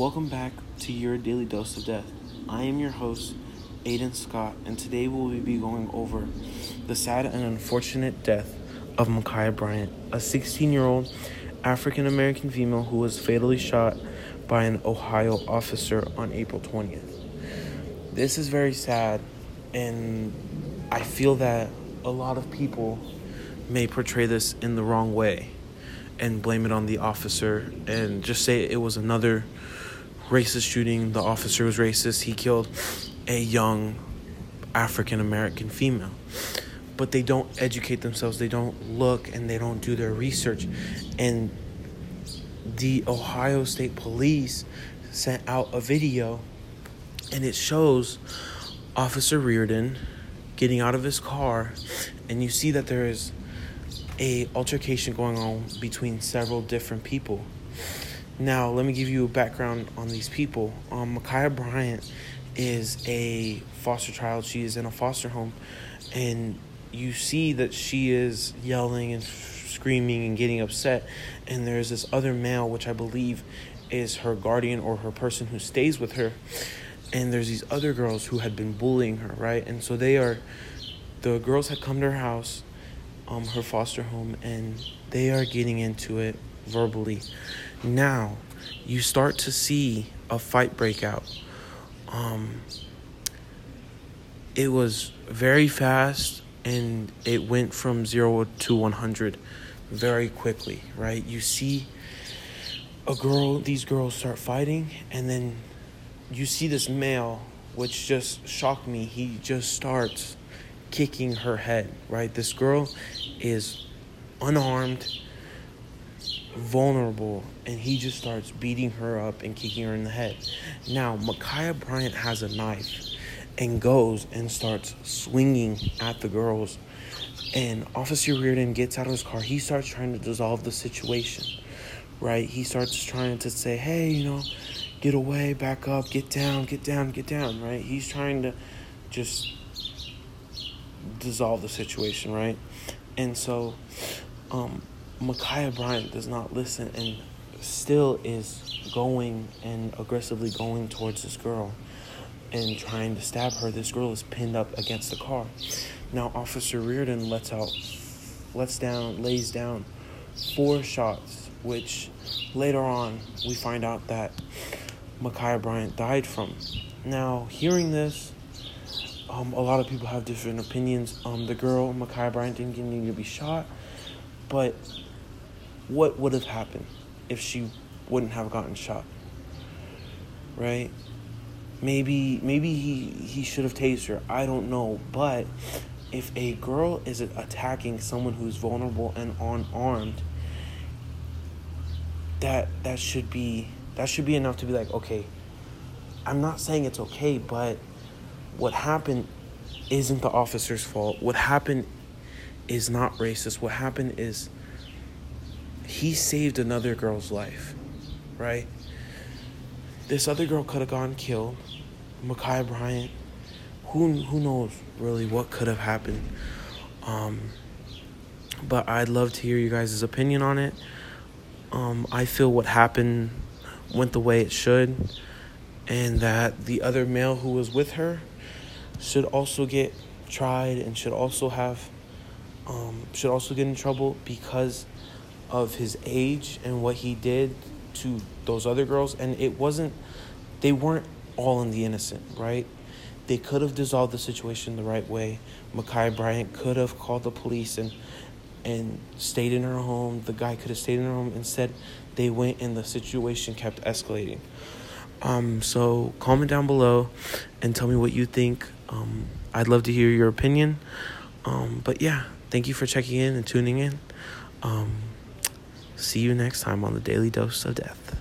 Welcome back to your daily dose of death. I am your host, Aiden Scott, and today we will be going over the sad and unfortunate death of Ma'Khia Bryant, a 16 year old African American female who was fatally shot by an Ohio officer on April 20th. This is very sad, and I feel that a lot of people may portray this in the wrong way and blame it on the officer and just say it was another racist shooting. The officer was racist. He killed a young African American female. But they don't educate themselves. They don't look and they don't do their research. And the Ohio State Police sent out a video and it shows Officer Reardon getting out of his car and you see that there is a altercation going on between several different people. Now, let me give you a background on these people. Um, Ma'Khia Bryant is a foster child. She is in a foster home, and you see that she is yelling and screaming and getting upset. And there's this other male, which I believe is her guardian or her person who stays with her. And there's these other girls who had been bullying her, right? And so they are, the girls had come to her house um, her foster home and they are getting into it verbally. Now, you start to see a fight break out. Um, it was very fast and it went from 0 to 100 very quickly, right? You see a girl, these girls start fighting, and then you see this male, which just shocked me. He just starts kicking her head, right? This girl is unarmed, vulnerable, and he just starts beating her up and kicking her in the head. Now, Ma'Khia Bryant has a knife and goes and starts swinging at the girls. And Officer Reardon gets out of his car. He starts trying to dissolve the situation, right? He starts trying to say, hey, you know, get away, back up, get down, get down, get down, right? He's trying to just dissolve the situation, right? And so, um, Ma'Khia Bryant does not listen and still is going and aggressively going towards this girl and trying to stab her. This girl is pinned up against the car. Now, Officer Reardon lets out, lets down, lays down four shots, which later on we find out that Ma'Khia Bryant died from. Now, hearing this, um, a lot of people have different opinions. Um, the girl, Ma'Khia Bryant, didn't need to be shot, but what would have happened if she wouldn't have gotten shot? Right? Maybe, maybe he he should have tased her. I don't know, but if a girl is attacking someone who's vulnerable and unarmed, that that should be that should be enough to be like, okay, I'm not saying it's okay, but what happened isn't the officer's fault. What happened is not racist. What happened is he saved another girl's life, right? This other girl could have gone killed. Ma'Khia Bryant. Who who knows really what could have happened? Um, but I'd love to hear you guys' opinion on it. Um, I feel what happened went the way it should, and that the other male who was with her should also get tried and should also have um, should also get in trouble because of his age and what he did to those other girls and it wasn't they weren't all in the innocent right they could have dissolved the situation the right way Ma'Khia Bryant could have called the police and and stayed in her home the guy could have stayed in her home instead they went and the situation kept escalating um, so comment down below and tell me what you think. Um, I'd love to hear your opinion. Um, but yeah, thank you for checking in and tuning in. Um, see you next time on the Daily Dose of Death.